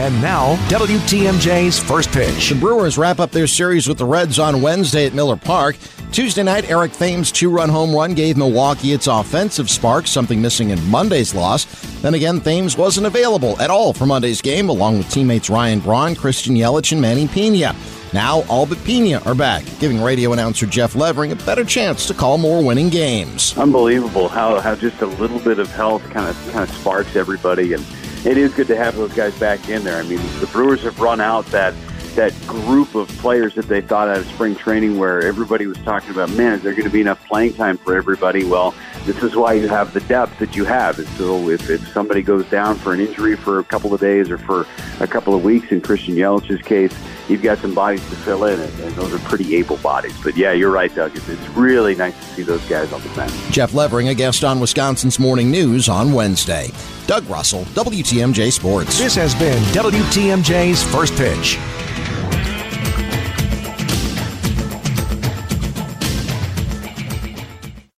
And now, WTMJ's first pitch. The Brewers wrap up their series with the Reds on Wednesday at Miller Park. Tuesday night, Eric Thames' two run home run gave Milwaukee its offensive spark, something missing in Monday's loss. Then again, Thames wasn't available at all for Monday's game, along with teammates Ryan Braun, Christian Yelich, and Manny Pena. Now, all but Pena are back, giving radio announcer Jeff Levering a better chance to call more winning games. Unbelievable how, how just a little bit of health kind of kind of sparks everybody, and it is good to have those guys back in there. I mean, the Brewers have run out that that group of players that they thought out of spring training where everybody was talking about, man, is there going to be enough playing time for everybody? Well, this is why you have the depth that you have. And so if, if somebody goes down for an injury for a couple of days or for a couple of weeks, in Christian Yelich's case, you've got some bodies to fill in, and, and those are pretty able bodies. But yeah, you're right, Doug. It's, it's really nice to see those guys on the bench. Jeff Levering, a guest on Wisconsin's Morning News on Wednesday. Doug Russell, WTMJ Sports. This has been WTMJ's First Pitch.